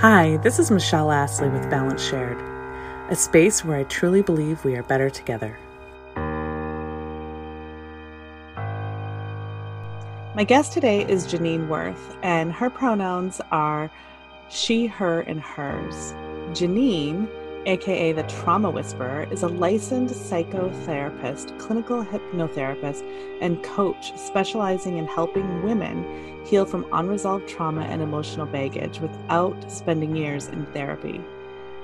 Hi, this is Michelle Astley with Balance Shared, a space where I truly believe we are better together. My guest today is Janine Worth, and her pronouns are she, her, and hers. Janine aka the Trauma Whisperer, is a licensed psychotherapist, clinical hypnotherapist, and coach specializing in helping women heal from unresolved trauma and emotional baggage without spending years in therapy.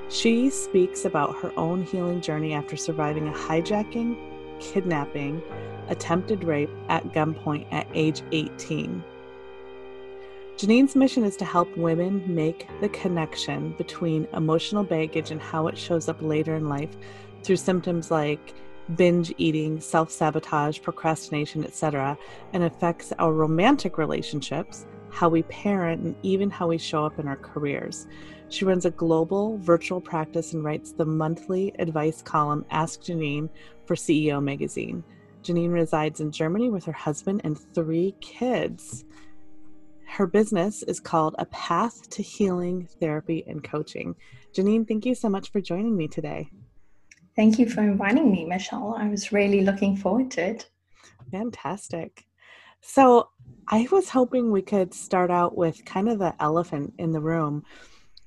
She speaks about her own healing journey after surviving a hijacking, kidnapping, attempted rape at gunpoint at age 18. Janine's mission is to help women make the connection between emotional baggage and how it shows up later in life through symptoms like binge eating, self sabotage, procrastination, etc., and affects our romantic relationships, how we parent, and even how we show up in our careers. She runs a global virtual practice and writes the monthly advice column Ask Janine for CEO Magazine. Janine resides in Germany with her husband and three kids. Her business is called A Path to Healing Therapy and Coaching. Janine, thank you so much for joining me today. Thank you for inviting me, Michelle. I was really looking forward to it. Fantastic. So, I was hoping we could start out with kind of the elephant in the room.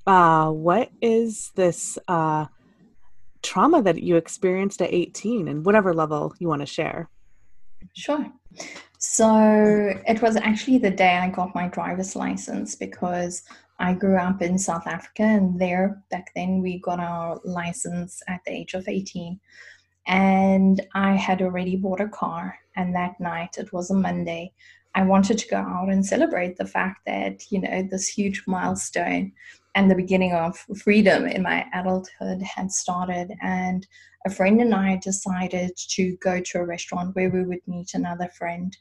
Uh, what is this uh, trauma that you experienced at 18 and whatever level you want to share? Sure. So it was actually the day I got my driver's license because I grew up in South Africa, and there back then we got our license at the age of 18. And I had already bought a car, and that night, it was a Monday, I wanted to go out and celebrate the fact that, you know, this huge milestone and the beginning of freedom in my adulthood had started. And a friend and I decided to go to a restaurant where we would meet another friend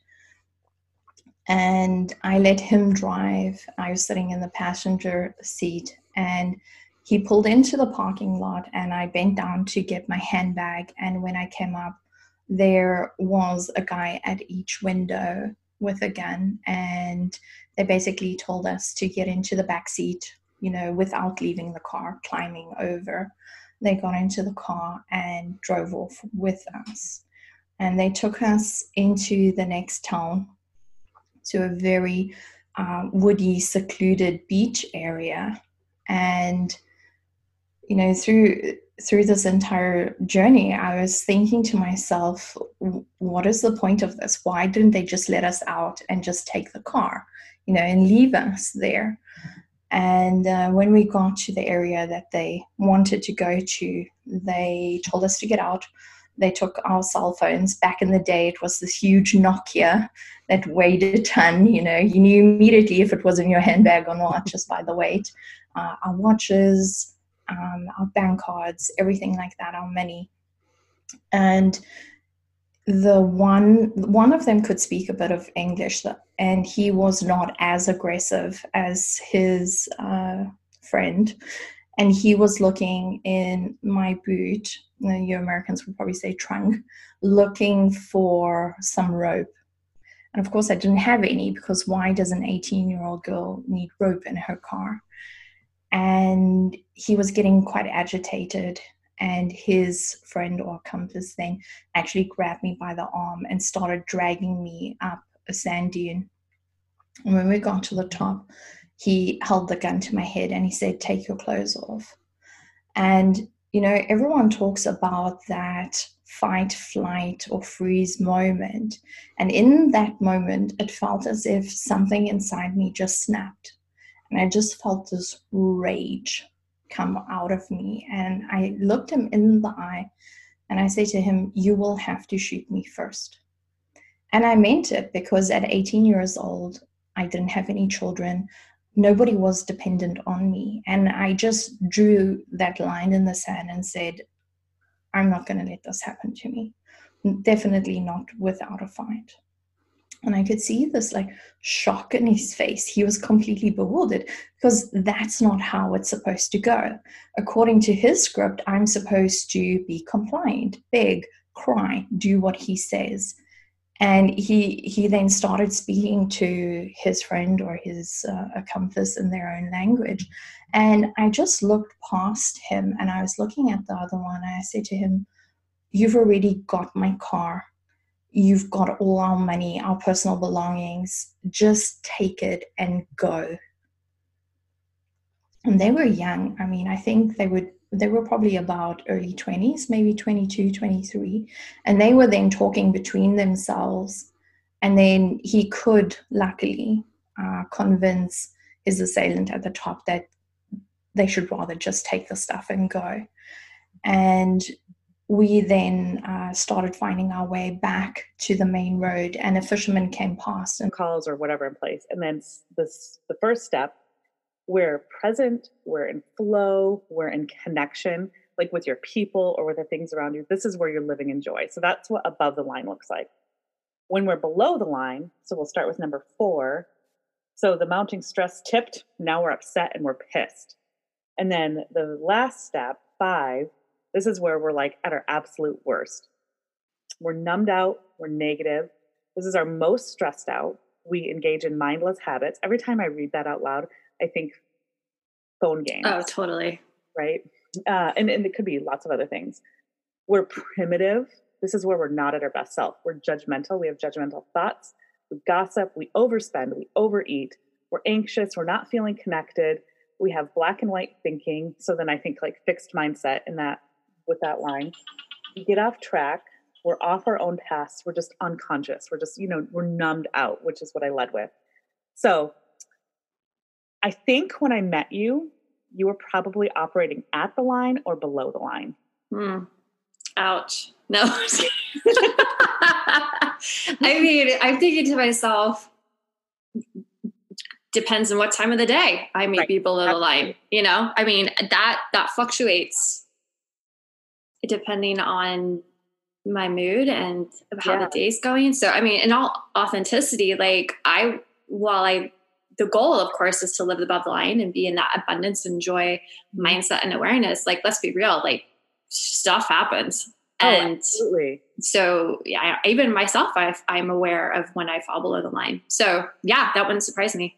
and I let him drive. I was sitting in the passenger seat and he pulled into the parking lot and I bent down to get my handbag. And when I came up, there was a guy at each window with a gun and they basically told us to get into the back seat, you know, without leaving the car, climbing over. They got into the car and drove off with us. And they took us into the next town to a very uh, woody, secluded beach area. And, you know, through through this entire journey, I was thinking to myself, what is the point of this? Why didn't they just let us out and just take the car, you know, and leave us there? And uh, when we got to the area that they wanted to go to, they told us to get out they took our cell phones. Back in the day, it was this huge Nokia that weighed a ton. You know, you knew immediately if it was in your handbag or not just by the weight. Uh, our watches, um, our bank cards, everything like that, our money. And the one one of them could speak a bit of English, and he was not as aggressive as his uh, friend and he was looking in my boot you americans would probably say trunk looking for some rope. And of course i didn't have any because why does an 18 year old girl need rope in her car? And he was getting quite agitated and his friend or compass then actually grabbed me by the arm and started dragging me up a sand dune and when we got to the top he held the gun to my head and he said, Take your clothes off. And, you know, everyone talks about that fight, flight, or freeze moment. And in that moment, it felt as if something inside me just snapped. And I just felt this rage come out of me. And I looked him in the eye and I said to him, You will have to shoot me first. And I meant it because at 18 years old, I didn't have any children nobody was dependent on me. And I just drew that line in the sand and said, I'm not going to let this happen to me. Definitely not without a fight. And I could see this like shock in his face. He was completely bewildered because that's not how it's supposed to go. According to his script, I'm supposed to be compliant, beg, cry, do what he says. And he he then started speaking to his friend or his uh, accomplice in their own language. And i just looked past him and i was looking at the other one and i said to him you've already got my car. You've got all our money our personal belongings. Just take it and go. And they were young. I mean i think they would they were probably about early 20s, maybe 22, 23. And they were then talking between themselves. And then he could, luckily, uh, convince his assailant at the top that they should rather just take the stuff and go. And we then uh, started finding our way back to the main road, and a fisherman came past and calls or whatever in place. And then this, the first step we're present, we're in flow, we're in connection, like with your people or with the things around you. This is where you're living in joy. So that's what above the line looks like. When we're below the line, so we'll start with number four. So the mounting stress tipped, now we're upset and we're pissed. And then the last step, five, this is where we're like at our absolute worst. We're numbed out, we're negative. This is our most stressed out. We engage in mindless habits. Every time I read that out loud, I think phone games. Oh, totally. Right. Uh, and, and it could be lots of other things. We're primitive. This is where we're not at our best self. We're judgmental. We have judgmental thoughts. We gossip. We overspend. We overeat. We're anxious. We're not feeling connected. We have black and white thinking. So then I think like fixed mindset in that with that line. We get off track. We're off our own paths. We're just unconscious. We're just, you know, we're numbed out, which is what I led with. So I think when I met you, you were probably operating at the line or below the line. Hmm. Ouch. No. I mean, I'm thinking to myself, depends on what time of the day I may right. be below Absolutely. the line. You know, I mean that that fluctuates depending on my mood and how yeah. the day's going. So I mean, in all authenticity, like I while I the goal, of course, is to live above the line and be in that abundance and joy mindset and awareness. Like, let's be real, like stuff happens. Oh, and absolutely. so, yeah, even myself, I, I'm aware of when I fall below the line. So, yeah, that wouldn't surprise me.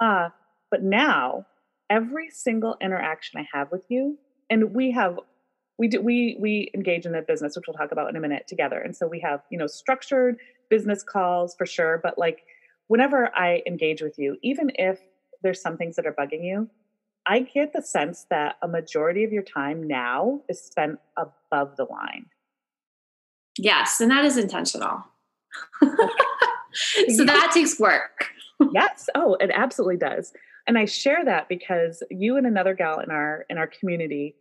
Uh, but now, every single interaction I have with you, and we have we do we we engage in a business which we'll talk about in a minute together and so we have you know structured business calls for sure but like whenever I engage with you, even if there's some things that are bugging you, I get the sense that a majority of your time now is spent above the line. Yes, and that is intentional. so that takes work. yes. Oh, it absolutely does. And I share that because you and another gal in our in our community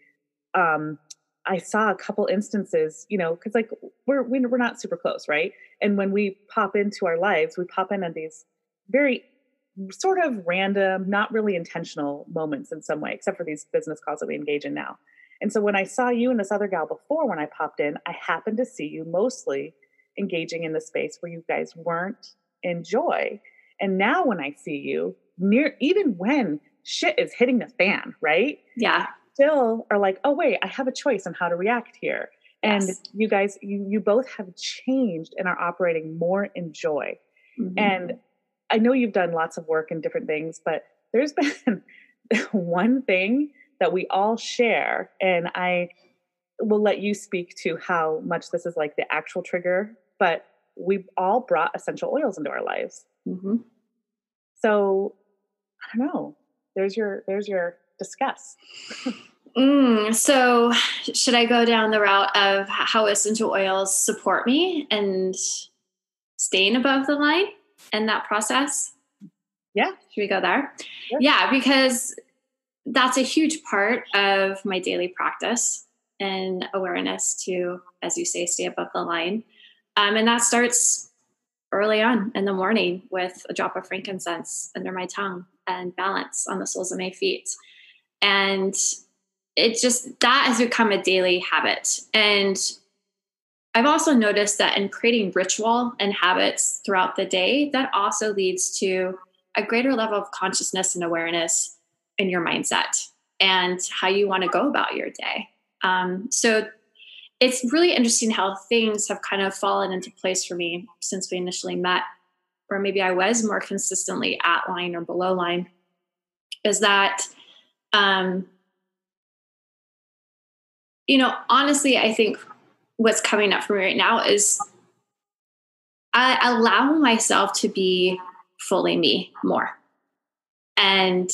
um, I saw a couple instances, you know, because like we're we're not super close, right? And when we pop into our lives, we pop in at these very sort of random, not really intentional moments in some way, except for these business calls that we engage in now. And so when I saw you and this other gal before, when I popped in, I happened to see you mostly engaging in the space where you guys weren't in joy. And now when I see you, near even when shit is hitting the fan, right? Yeah still are like, oh wait, I have a choice on how to react here. And yes. you guys, you you both have changed and are operating more in joy. Mm-hmm. And I know you've done lots of work in different things, but there's been one thing that we all share, and I will let you speak to how much this is like the actual trigger. But we've all brought essential oils into our lives. Mm-hmm. So I don't know. There's your there's your discuss. Mm, so, should I go down the route of how essential oils support me and staying above the line in that process? Yeah. Should we go there? Sure. Yeah, because that's a huge part of my daily practice and awareness to, as you say, stay above the line. Um, and that starts early on in the morning with a drop of frankincense under my tongue and balance on the soles of my feet. And it's just that has become a daily habit. And I've also noticed that in creating ritual and habits throughout the day, that also leads to a greater level of consciousness and awareness in your mindset and how you want to go about your day. Um, so it's really interesting how things have kind of fallen into place for me since we initially met, or maybe I was more consistently at line or below line. Is that, um, you know, honestly, I think what's coming up for me right now is I allow myself to be fully me more. And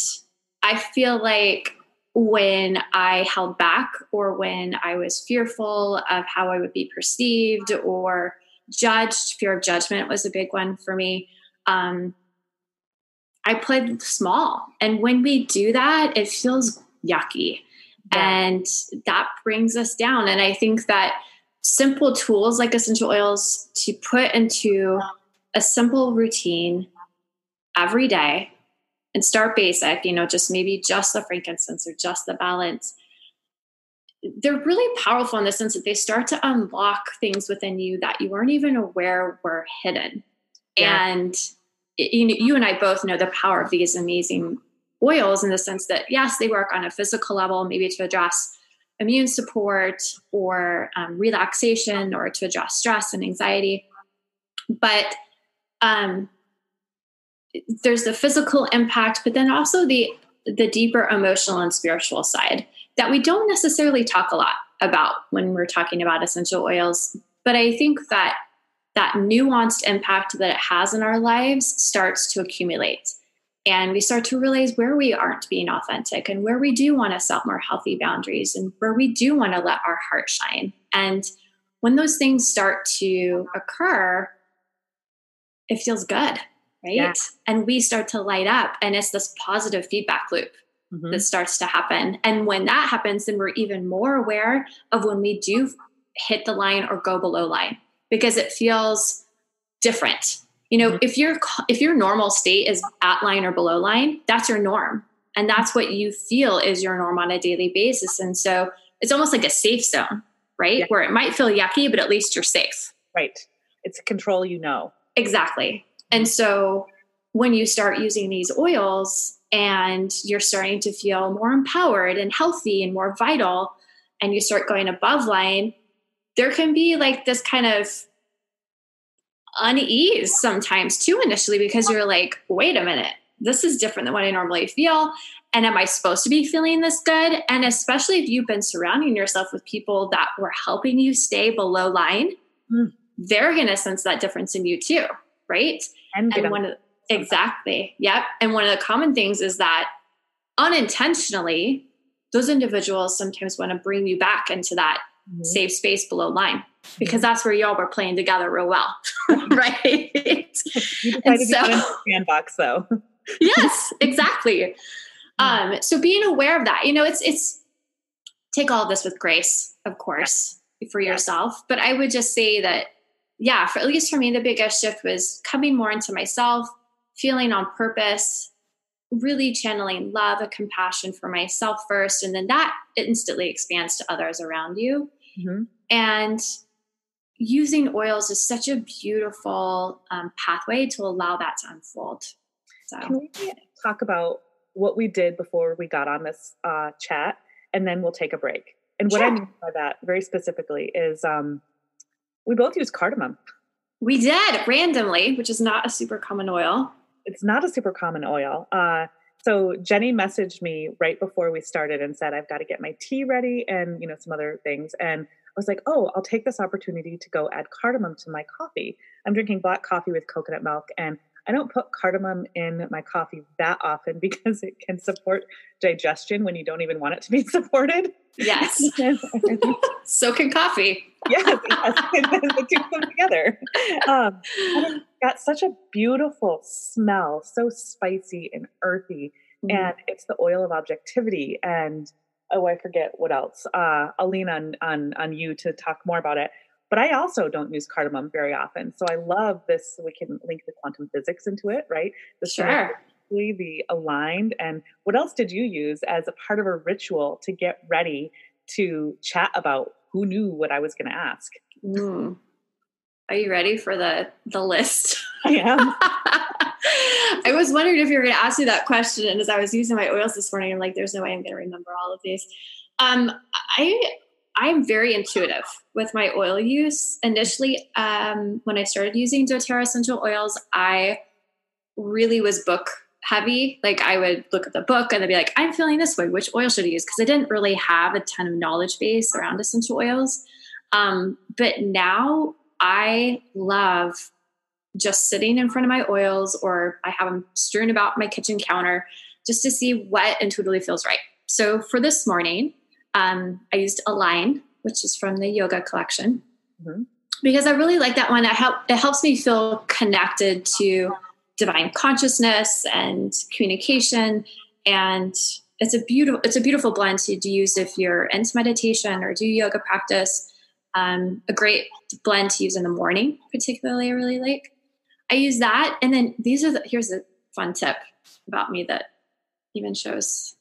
I feel like when I held back or when I was fearful of how I would be perceived or judged, fear of judgment was a big one for me. Um, I played small. And when we do that, it feels yucky. Yeah. And that brings us down. And I think that simple tools like essential oils to put into a simple routine every day and start basic, you know, just maybe just the frankincense or just the balance. They're really powerful in the sense that they start to unlock things within you that you weren't even aware were hidden. Yeah. And you, you and I both know the power of these amazing oils in the sense that, yes, they work on a physical level, maybe to address immune support or um, relaxation or to address stress and anxiety. But um, there's the physical impact, but then also the the deeper emotional and spiritual side that we don't necessarily talk a lot about when we're talking about essential oils. But I think that that nuanced impact that it has in our lives starts to accumulate. And we start to realize where we aren't being authentic and where we do want to set more healthy boundaries and where we do want to let our heart shine. And when those things start to occur, it feels good right? Yeah. And we start to light up, and it's this positive feedback loop mm-hmm. that starts to happen. And when that happens, then we're even more aware of when we do hit the line or go below line because it feels different. You know, mm-hmm. if your if your normal state is at line or below line, that's your norm. And that's what you feel is your norm on a daily basis. And so it's almost like a safe zone, right? Yeah. Where it might feel yucky, but at least you're safe. Right. It's a control you know. Exactly. And so when you start using these oils and you're starting to feel more empowered and healthy and more vital, and you start going above line, there can be like this kind of unease sometimes too initially because you're like, wait a minute, this is different than what I normally feel. And am I supposed to be feeling this good? And especially if you've been surrounding yourself with people that were helping you stay below line, mm. they're going to sense that difference in you too right? And, and one of exactly, yep. And one of the common things is that unintentionally, those individuals sometimes want to bring you back into that mm-hmm. safe space below line because that's where y'all were playing together real well, right? you decided so, to go sandbox, though. yes, exactly. Um, so being aware of that, you know, it's it's take all this with grace, of course, for yourself. But I would just say that yeah, for at least for me, the biggest shift was coming more into myself, feeling on purpose, really channeling love and compassion for myself first. And then that instantly expands to others around you. Mm-hmm. And using oils is such a beautiful um, pathway to allow that to unfold. So, can we talk about what we did before we got on this uh, chat? And then we'll take a break. And what sure. I mean by that very specifically is um, we both use cardamom. We did randomly, which is not a super common oil. It's not a super common oil. Uh, so Jenny messaged me right before we started and said, I've got to get my tea ready and, you know, some other things. And I was like, oh, I'll take this opportunity to go add cardamom to my coffee. I'm drinking black coffee with coconut milk and I don't put cardamom in my coffee that often because it can support digestion when you don't even want it to be supported. Yes. so can coffee. yes, yes. the two them together. Um, got such a beautiful smell, so spicy and earthy. Mm-hmm. And it's the oil of objectivity. And oh, I forget what else. Uh, I'll lean on on on you to talk more about it. But I also don't use cardamom very often. So I love this. We can link the quantum physics into it, right? The sure. The aligned. And what else did you use as a part of a ritual to get ready to chat about who knew what I was going to ask? Mm. Are you ready for the the list? I am. I was wondering if you were going to ask me that question, and as I was using my oils this morning, I'm like, "There's no way I'm going to remember all of these." Um, I I'm very intuitive with my oil use. Initially, um, when I started using doTERRA essential oils, I really was book heavy. Like I would look at the book and I'd be like, I'm feeling this way. Which oil should I use? Because I didn't really have a ton of knowledge base around essential oils. Um, but now I love just sitting in front of my oils or I have them strewn about my kitchen counter just to see what intuitively feels right. So for this morning, um, I used Align, which is from the yoga collection, mm-hmm. because I really like that one. It, help, it helps me feel connected to divine consciousness and communication. And it's a beautiful, it's a beautiful blend to, to use if you're into meditation or do yoga practice. Um, a great blend to use in the morning, particularly I really like. I use that. And then these are the, here's a fun tip about me that even shows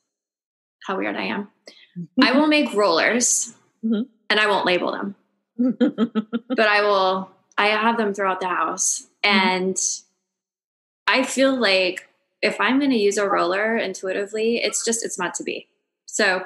how weird I am. I will make rollers mm-hmm. and I won't label them, but I will, I have them throughout the house. Mm-hmm. And I feel like if I'm going to use a roller intuitively, it's just, it's meant to be. So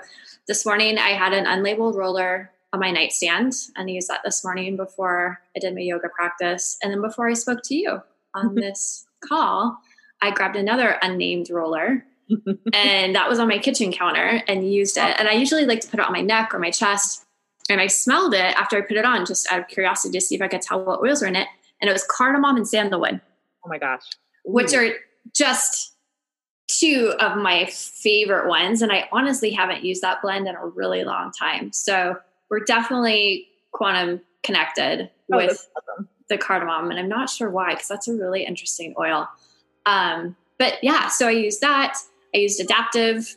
this morning I had an unlabeled roller on my nightstand and I used that this morning before I did my yoga practice. And then before I spoke to you on this call, I grabbed another unnamed roller and that was on my kitchen counter and used it. And I usually like to put it on my neck or my chest. And I smelled it after I put it on just out of curiosity to see if I could tell what oils were in it. And it was cardamom and sandalwood. Oh my gosh. Which are just two of my favorite ones. And I honestly haven't used that blend in a really long time. So we're definitely quantum connected oh, with awesome. the cardamom. And I'm not sure why, because that's a really interesting oil. Um, but yeah, so I used that. I used Adaptiv.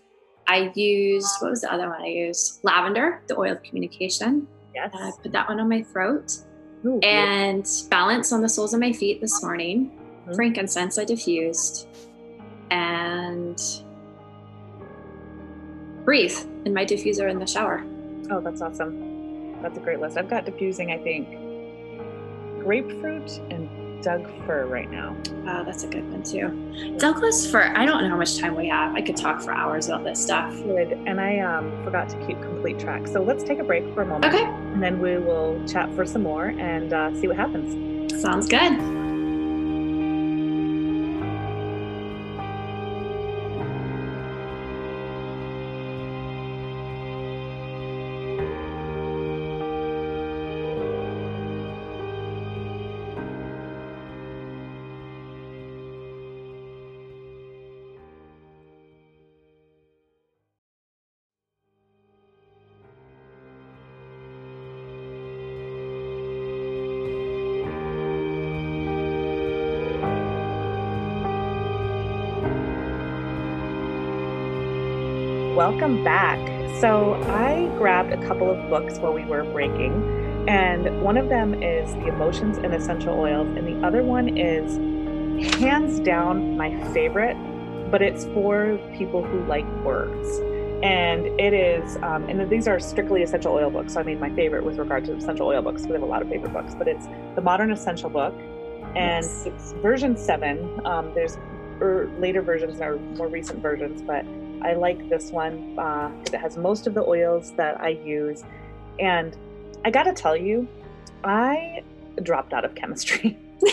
I used, what was the other one I used? Lavender, the oil of communication. Yes. I put that one on my throat. Ooh, and balance on the soles of my feet this morning. Mm-hmm. Frankincense I diffused. And breathe in my diffuser in the shower. Oh, that's awesome. That's a great list. I've got diffusing, I think, grapefruit and Doug fir right now. Wow, that's a good one too. Douglas fir. I don't know how much time we have. I could talk for hours about this stuff. Good. And I um, forgot to keep complete track. So let's take a break for a moment. Okay. And then we will chat for some more and uh, see what happens. Sounds good. Welcome back. So, I grabbed a couple of books while we were breaking, and one of them is The Emotions and Essential Oils, and the other one is hands down my favorite, but it's for people who like words. And it is, um, and these are strictly essential oil books. So, I mean, my favorite with regard to essential oil books, we have a lot of favorite books, but it's the Modern Essential Book, and yes. it's version seven. Um, there's er, later versions or more recent versions, but I like this one because uh, it has most of the oils that I use. And I got to tell you, I dropped out of chemistry.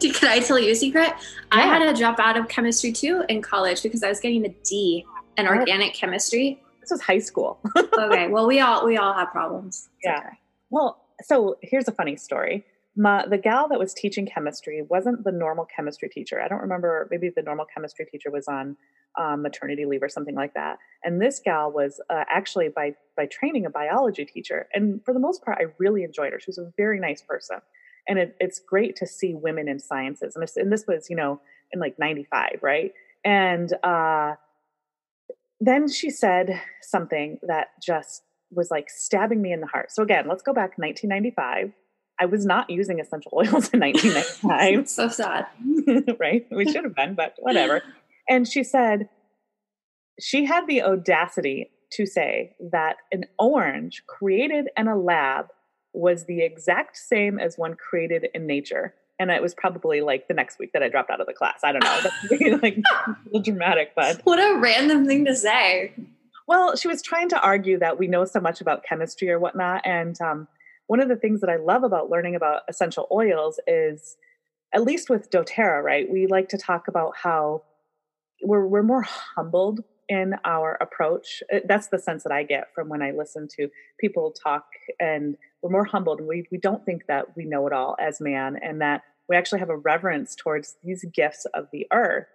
Can I tell you a secret? Yeah. I had to drop out of chemistry too in college because I was getting a D in organic chemistry. This was high school. okay, well we all we all have problems. It's yeah. Okay. Well, so here's a funny story my, the gal that was teaching chemistry wasn't the normal chemistry teacher. I don't remember, maybe the normal chemistry teacher was on um, maternity leave or something like that. And this gal was uh, actually by by training a biology teacher. And for the most part, I really enjoyed her. She was a very nice person. And it, it's great to see women in sciences. And, and this was, you know, in like 95, right? And uh, then she said something that just was like stabbing me in the heart. So again, let's go back 1995 I was not using essential oils in 1995. so sad. right? We should have been, but whatever. And she said she had the audacity to say that an orange created in a lab was the exact same as one created in nature. And it was probably like the next week that I dropped out of the class. I don't know. That's like a little dramatic, but what a random thing to say. Well, she was trying to argue that we know so much about chemistry or whatnot. And um, one of the things that I love about learning about essential oils is, at least with doTERRA, right? We like to talk about how we're, we're more humbled in our approach. Uh, that's the sense that I get from when I listen to people talk, and we're more humbled. We, we don't think that we know it all as man, and that we actually have a reverence towards these gifts of the earth.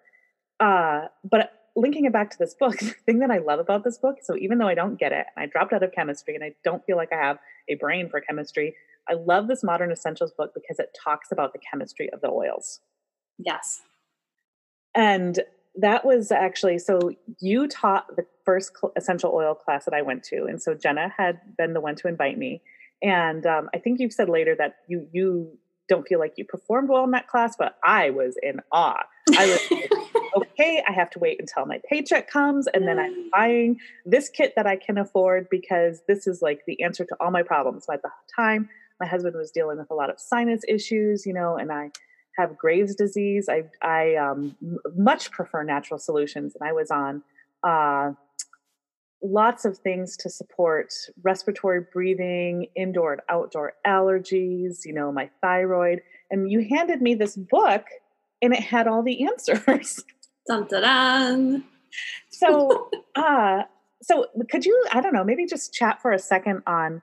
Uh, but linking it back to this book, the thing that I love about this book, so even though I don't get it, and I dropped out of chemistry and I don't feel like I have a brain for chemistry, I love this modern essentials book because it talks about the chemistry of the oils. Yes. And that was actually so you taught the first essential oil class that I went to, and so Jenna had been the one to invite me. And um, I think you've said later that you you don't feel like you performed well in that class, but I was in awe. I was okay, I have to wait until my paycheck comes and then I'm buying this kit that I can afford because this is like the answer to all my problems. At the time, my husband was dealing with a lot of sinus issues, you know, and I have Graves' disease. I I um, much prefer natural solutions, and I was on uh, lots of things to support respiratory breathing, indoor and outdoor allergies, you know, my thyroid. And you handed me this book and it had all the answers. Dun, dun, dun. so, uh, so could you, I don't know, maybe just chat for a second on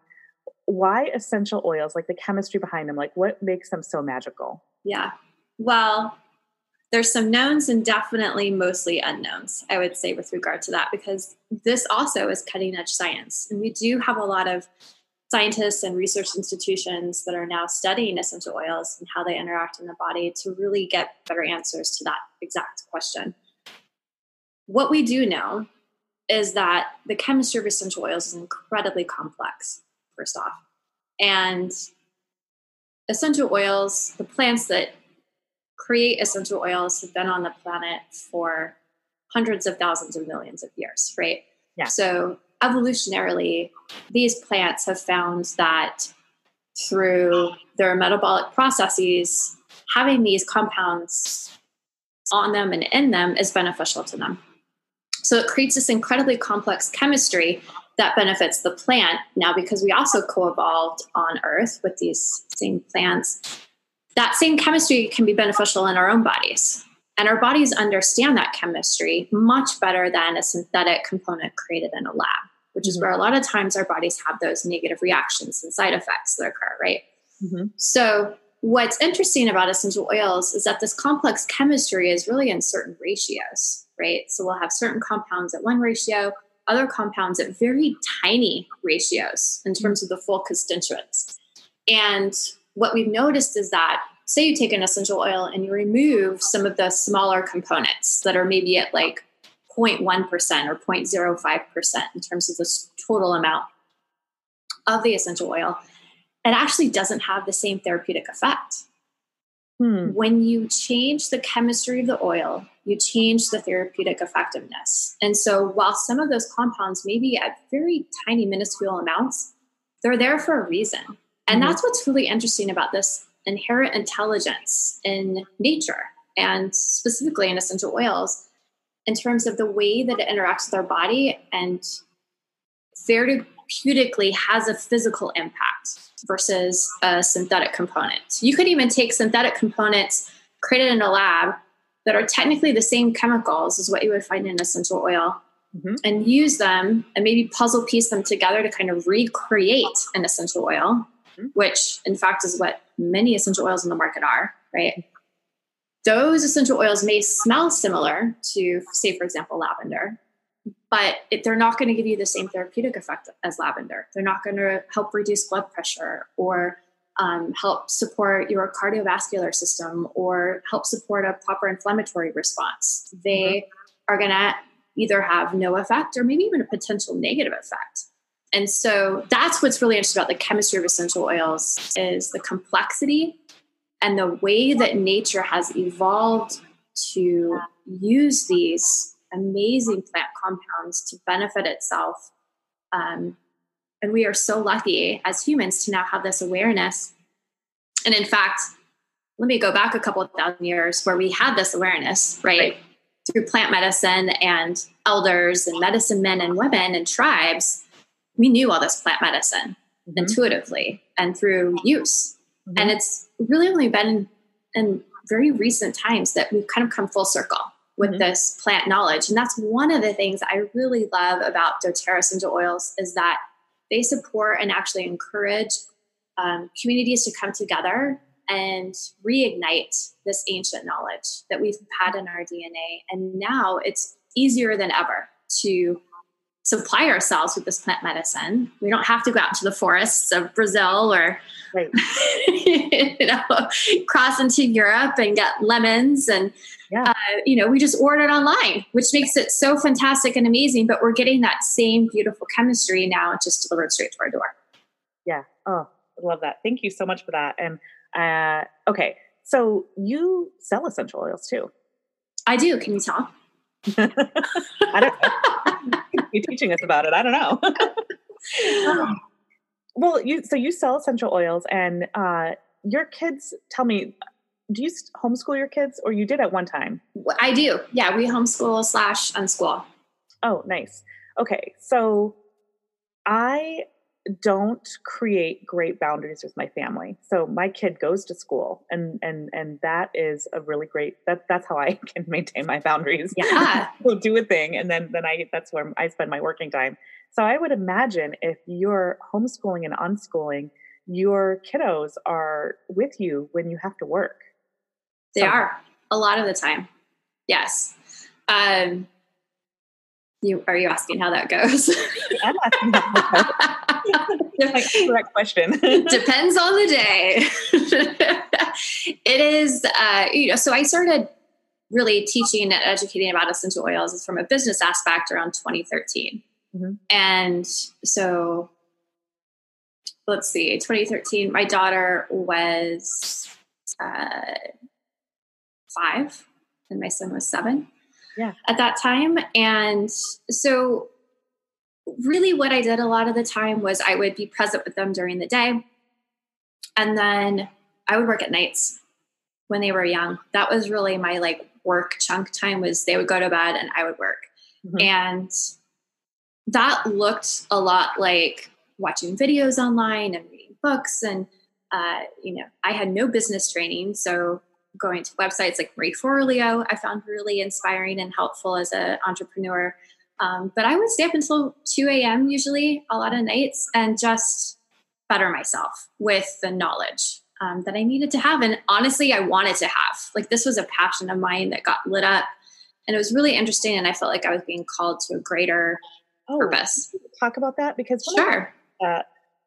why essential oils, like the chemistry behind them, like what makes them so magical? Yeah. Well, there's some knowns and definitely mostly unknowns, I would say, with regard to that, because this also is cutting edge science. And we do have a lot of scientists and research institutions that are now studying essential oils and how they interact in the body to really get better answers to that exact question. What we do know is that the chemistry of essential oils is incredibly complex, first off. And essential oils, the plants that create essential oils have been on the planet for hundreds of thousands of millions of years, right? Yeah. So evolutionarily, these plants have found that through their metabolic processes, having these compounds on them and in them is beneficial to them. So it creates this incredibly complex chemistry that benefits the plant. Now, because we also co evolved on Earth with these same plants, that same chemistry can be beneficial in our own bodies. And our bodies understand that chemistry much better than a synthetic component created in a lab, which is mm-hmm. where a lot of times our bodies have those negative reactions and side effects that occur, right? Mm-hmm. So, what's interesting about essential oils is that this complex chemistry is really in certain ratios, right? So, we'll have certain compounds at one ratio, other compounds at very tiny ratios in terms of the full constituents. And what we've noticed is that say you take an essential oil and you remove some of the smaller components that are maybe at like 0.1% or 0.05% in terms of the total amount of the essential oil, it actually doesn't have the same therapeutic effect. Hmm. When you change the chemistry of the oil, you change the therapeutic effectiveness. And so, while some of those compounds may be at very tiny, minuscule amounts, they're there for a reason. And mm-hmm. that's what's really interesting about this inherent intelligence in nature and specifically in essential oils in terms of the way that it interacts with our body and therapeutically has a physical impact versus a synthetic component. You could even take synthetic components created in a lab that are technically the same chemicals as what you would find in essential oil mm-hmm. and use them and maybe puzzle piece them together to kind of recreate an essential oil mm-hmm. which in fact is what many essential oils in the market are, right? Those essential oils may smell similar to, say, for example, lavender, but it, they're not going to give you the same therapeutic effect as lavender. They're not going to help reduce blood pressure or um, help support your cardiovascular system or help support a proper inflammatory response. They mm-hmm. are going to either have no effect or maybe even a potential negative effect. And so that's what's really interesting about the chemistry of essential oils is the complexity and the way that nature has evolved to use these amazing plant compounds to benefit itself. Um, and we are so lucky as humans to now have this awareness. And in fact, let me go back a couple of thousand years where we had this awareness, right? right through plant medicine and elders and medicine men and women and tribes, we knew all this plant medicine mm-hmm. intuitively and through use. Mm-hmm. And it's really only been in, in, very recent times that we've kind of come full circle with mm-hmm. this plant knowledge. And that's one of the things I really love about doTERRA essential oils is that they support and actually encourage um, communities to come together and reignite this ancient knowledge that we've had in our DNA. And now it's easier than ever to supply ourselves with this plant medicine. We don't have to go out to the forests of Brazil or right. you know, cross into Europe and get lemons and yeah. uh, you know, we just order it online, which makes it so fantastic and amazing. But we're getting that same beautiful chemistry now, just delivered straight to our door. Yeah. Oh, I love that. Thank you so much for that. And uh, okay, so you sell essential oils too. I do. Can you tell? I don't. You're teaching us about it. I don't know. well, you so you sell essential oils, and uh, your kids. Tell me, do you homeschool your kids, or you did at one time? I do. Yeah, we homeschool slash unschool. Oh, nice. Okay, so I don't create great boundaries with my family. So my kid goes to school and and and that is a really great that that's how I can maintain my boundaries. Yeah. we'll do a thing and then then I that's where I spend my working time. So I would imagine if you're homeschooling and unschooling, your kiddos are with you when you have to work. They are a lot of the time. Yes. Um you are you asking how that goes? I'm asking that like, correct question. Depends on the day. it is, uh, you know. So I started really teaching and educating about essential oils from a business aspect around 2013, mm-hmm. and so let's see, 2013. My daughter was uh, five, and my son was seven yeah. at that time. And so, really, what I did a lot of the time was I would be present with them during the day. And then I would work at nights when they were young. That was really my like work chunk time was they would go to bed and I would work. Mm-hmm. And that looked a lot like watching videos online and reading books and uh, you know i had no business training so going to websites like Marie Forleo, I found really inspiring and helpful as an entrepreneur. Um, but I would stay up until 2 a.m. usually a lot of nights and just better myself with the knowledge um, that I needed to have. And honestly, I wanted to have. Like, this was a passion of mine that got lit up. And it was really interesting. And I felt like I was being called to a greater oh, purpose. Talk about that because sure. Uh,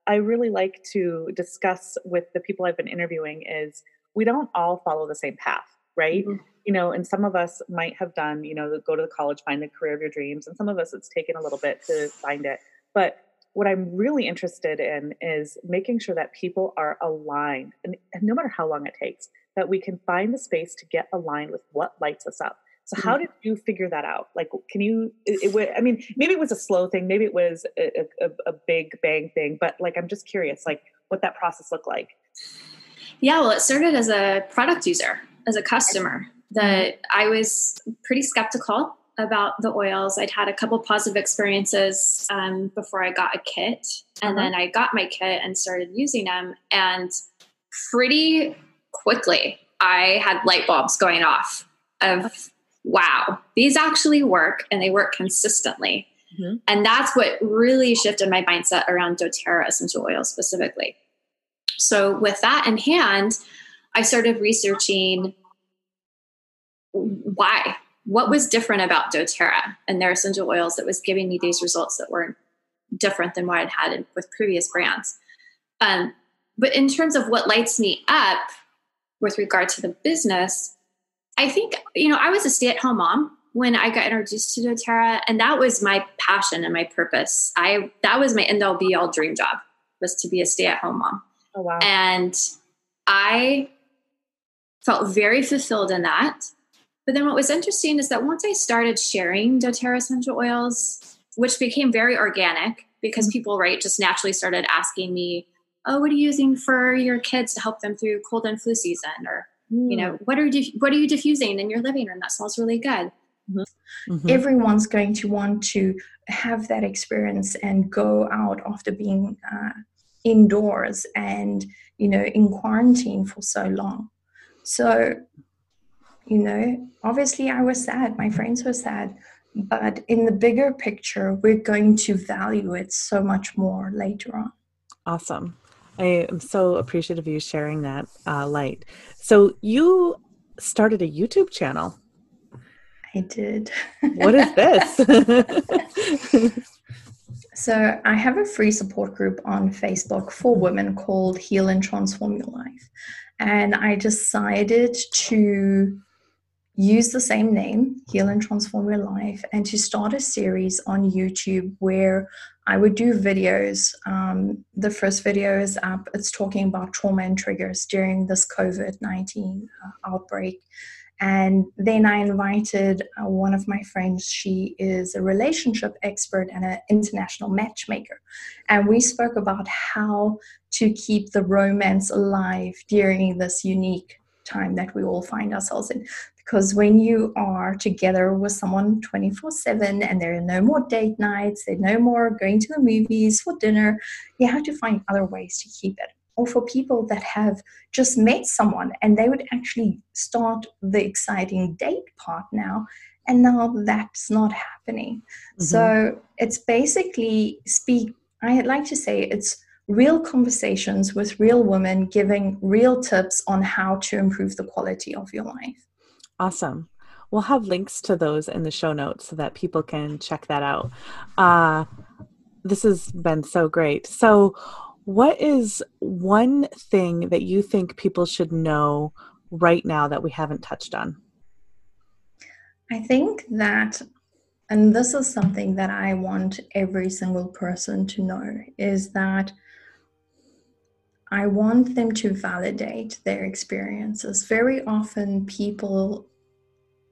I really like to discuss with the people I've been interviewing is we don't all follow the same path, right? Mm-hmm. You know, and some of us might have done, you know, go to the college, find the career of your dreams, and some of us it's taken a little bit to find it. But what I'm really interested in is making sure that people are aligned, and, and no matter how long it takes, that we can find the space to get aligned with what lights us up. So how mm-hmm. did you figure that out? Like, can you? It, it, I mean, maybe it was a slow thing, maybe it was a, a, a big bang thing, but like, I'm just curious, like, what that process looked like. Yeah, well, it started as a product user, as a customer, that I was pretty skeptical about the oils. I'd had a couple positive experiences um, before I got a kit, and uh-huh. then I got my kit and started using them. And pretty quickly, I had light bulbs going off of wow, these actually work and they work consistently. Mm-hmm. And that's what really shifted my mindset around doTERRA essential oils specifically. So, with that in hand, I started researching why, what was different about doTERRA and their essential oils that was giving me these results that weren't different than what I'd had with previous brands. Um, but in terms of what lights me up with regard to the business, I think, you know, I was a stay at home mom when I got introduced to doTERRA, and that was my passion and my purpose. I that was my end all be all dream job was to be a stay at home mom. Oh, wow. And I felt very fulfilled in that. But then what was interesting is that once I started sharing doTERRA essential oils, which became very organic because mm-hmm. people, right, just naturally started asking me, oh, what are you using for your kids to help them through cold and flu season? Or, mm. you know, mm. what are, you, what are you diffusing in your living room that smells really good? Mm-hmm. mm-hmm. Everyone's going to want to have that experience and go out after being uh, indoors and you know in quarantine for so long. So you know, obviously I was sad. My friends were sad but in the bigger picture, we're going to value it so much more later on. Awesome. I am so appreciative of you sharing that uh, light. So, you started a YouTube channel. I did. what is this? so, I have a free support group on Facebook for women called Heal and Transform Your Life. And I decided to use the same name, Heal and Transform Your Life, and to start a series on YouTube where I would do videos. Um, the first video is up, it's talking about trauma and triggers during this COVID 19 uh, outbreak. And then I invited uh, one of my friends. She is a relationship expert and an international matchmaker. And we spoke about how to keep the romance alive during this unique time that we all find ourselves in because when you are together with someone 24 7 and there are no more date nights, there are no more going to the movies for dinner, you have to find other ways to keep it. Or for people that have just met someone and they would actually start the exciting date part now, and now that's not happening. Mm-hmm. So it's basically speak, I'd like to say it's real conversations with real women giving real tips on how to improve the quality of your life. Awesome. We'll have links to those in the show notes so that people can check that out. Uh, this has been so great. So, what is one thing that you think people should know right now that we haven't touched on? I think that, and this is something that I want every single person to know, is that I want them to validate their experiences. Very often, people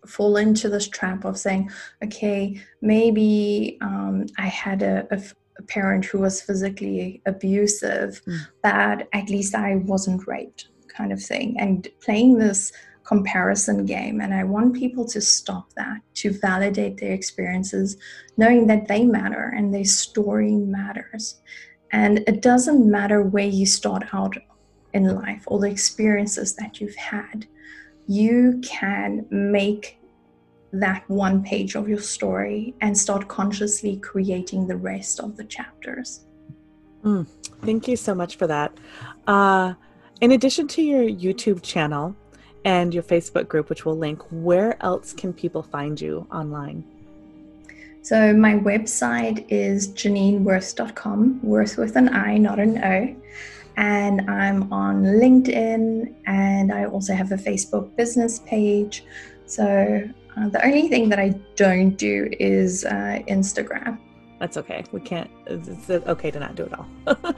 fall into this trap of saying, okay, maybe um, I had a, a, a, parent who was physically abusive, mm. but at least I wasn't raped, kind of thing. And playing this comparison game. And I want people to stop that, to validate their experiences, knowing that they matter and their story matters. And it doesn't matter where you start out in life or the experiences that you've had you can make that one page of your story and start consciously creating the rest of the chapters. Mm, thank you so much for that. Uh, in addition to your YouTube channel and your Facebook group, which we'll link, where else can people find you online? So, my website is janinewirth.com, Wirth with an I, not an O and I'm on LinkedIn and I also have a Facebook business page. So uh, the only thing that I don't do is uh, Instagram. That's okay. We can't, it's okay to not do it all.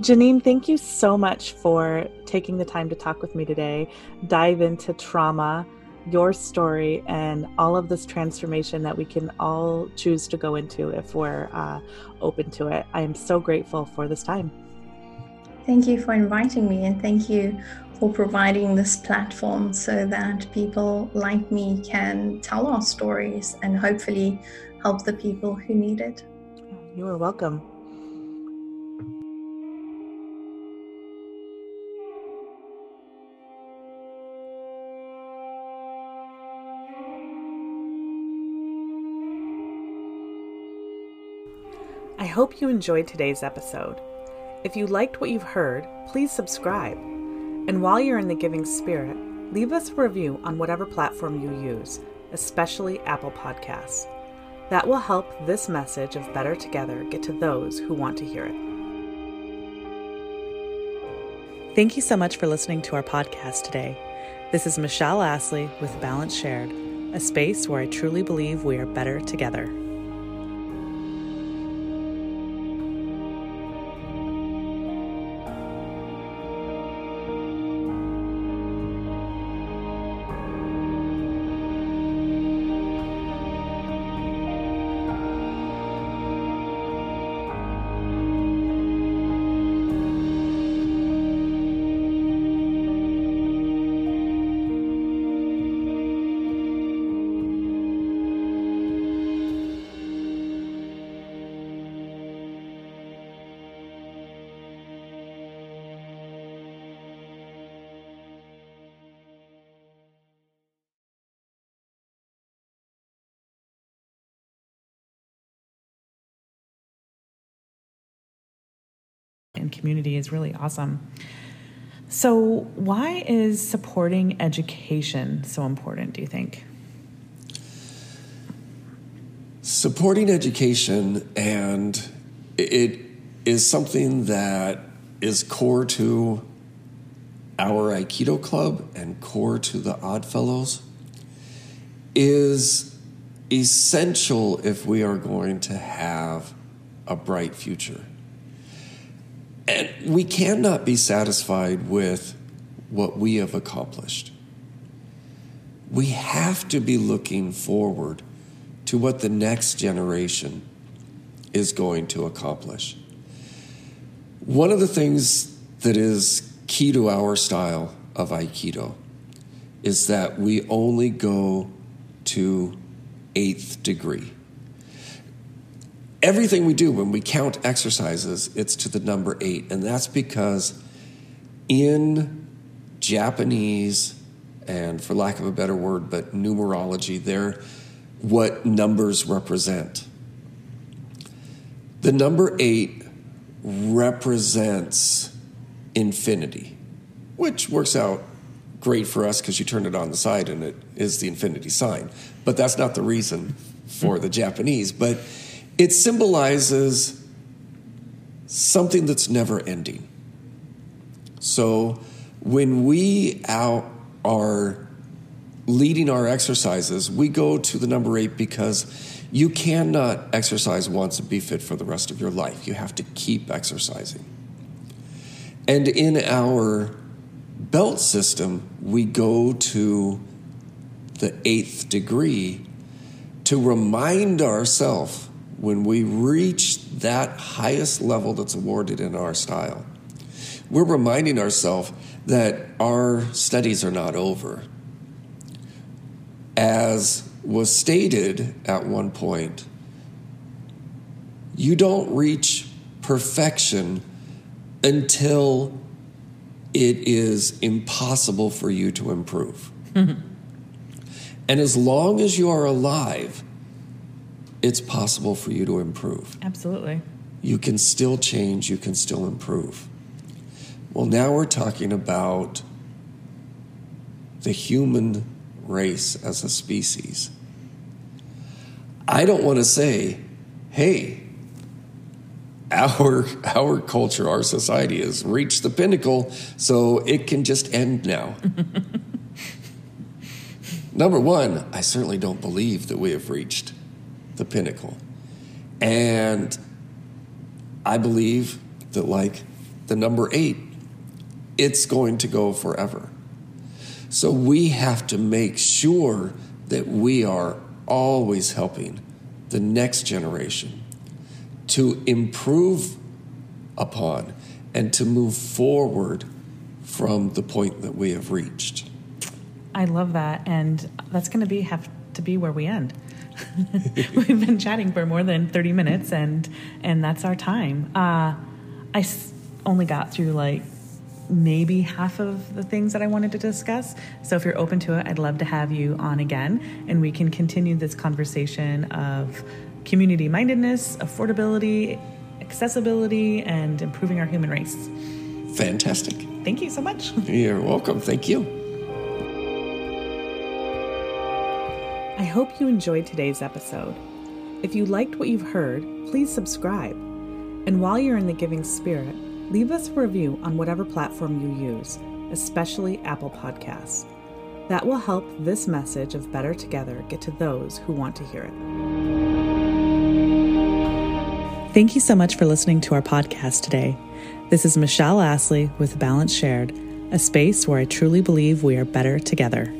Janine, thank you so much for taking the time to talk with me today, dive into trauma, your story, and all of this transformation that we can all choose to go into if we're uh, open to it. I am so grateful for this time. Thank you for inviting me, and thank you for providing this platform so that people like me can tell our stories and hopefully help the people who need it. You are welcome. I hope you enjoyed today's episode. If you liked what you've heard, please subscribe. And while you're in the giving spirit, leave us a review on whatever platform you use, especially Apple Podcasts. That will help this message of Better Together get to those who want to hear it. Thank you so much for listening to our podcast today. This is Michelle Astley with Balance Shared, a space where I truly believe we are better together. And community is really awesome. So, why is supporting education so important, do you think? Supporting education, and it is something that is core to our Aikido club and core to the Odd Fellows, is essential if we are going to have a bright future. And we cannot be satisfied with what we have accomplished. We have to be looking forward to what the next generation is going to accomplish. One of the things that is key to our style of Aikido is that we only go to eighth degree everything we do when we count exercises, it's to the number eight. And that's because in Japanese, and for lack of a better word, but numerology, they're what numbers represent. The number eight represents infinity, which works out great for us because you turn it on the side and it is the infinity sign. But that's not the reason for the Japanese. But it symbolizes something that's never ending. So when we out are leading our exercises, we go to the number eight because you cannot exercise once and be fit for the rest of your life. You have to keep exercising. And in our belt system, we go to the eighth degree to remind ourselves when we reach that highest level that's awarded in our style, we're reminding ourselves that our studies are not over. As was stated at one point, you don't reach perfection until it is impossible for you to improve. and as long as you are alive, it's possible for you to improve. Absolutely. You can still change, you can still improve. Well, now we're talking about the human race as a species. I don't want to say, hey, our our culture, our society has reached the pinnacle, so it can just end now. Number one, I certainly don't believe that we have reached the pinnacle. And I believe that, like the number eight, it's going to go forever. So we have to make sure that we are always helping the next generation to improve upon and to move forward from the point that we have reached. I love that. And that's going to be have to be where we end. We've been chatting for more than 30 minutes and and that's our time. Uh, I s- only got through like maybe half of the things that I wanted to discuss. So if you're open to it, I'd love to have you on again and we can continue this conversation of community mindedness, affordability, accessibility, and improving our human race. Fantastic. Thank you so much. You're welcome. Thank you. I hope you enjoyed today's episode. If you liked what you've heard, please subscribe. And while you're in the giving spirit, leave us a review on whatever platform you use, especially Apple Podcasts. That will help this message of Better Together get to those who want to hear it. Thank you so much for listening to our podcast today. This is Michelle Astley with Balance Shared, a space where I truly believe we are better together.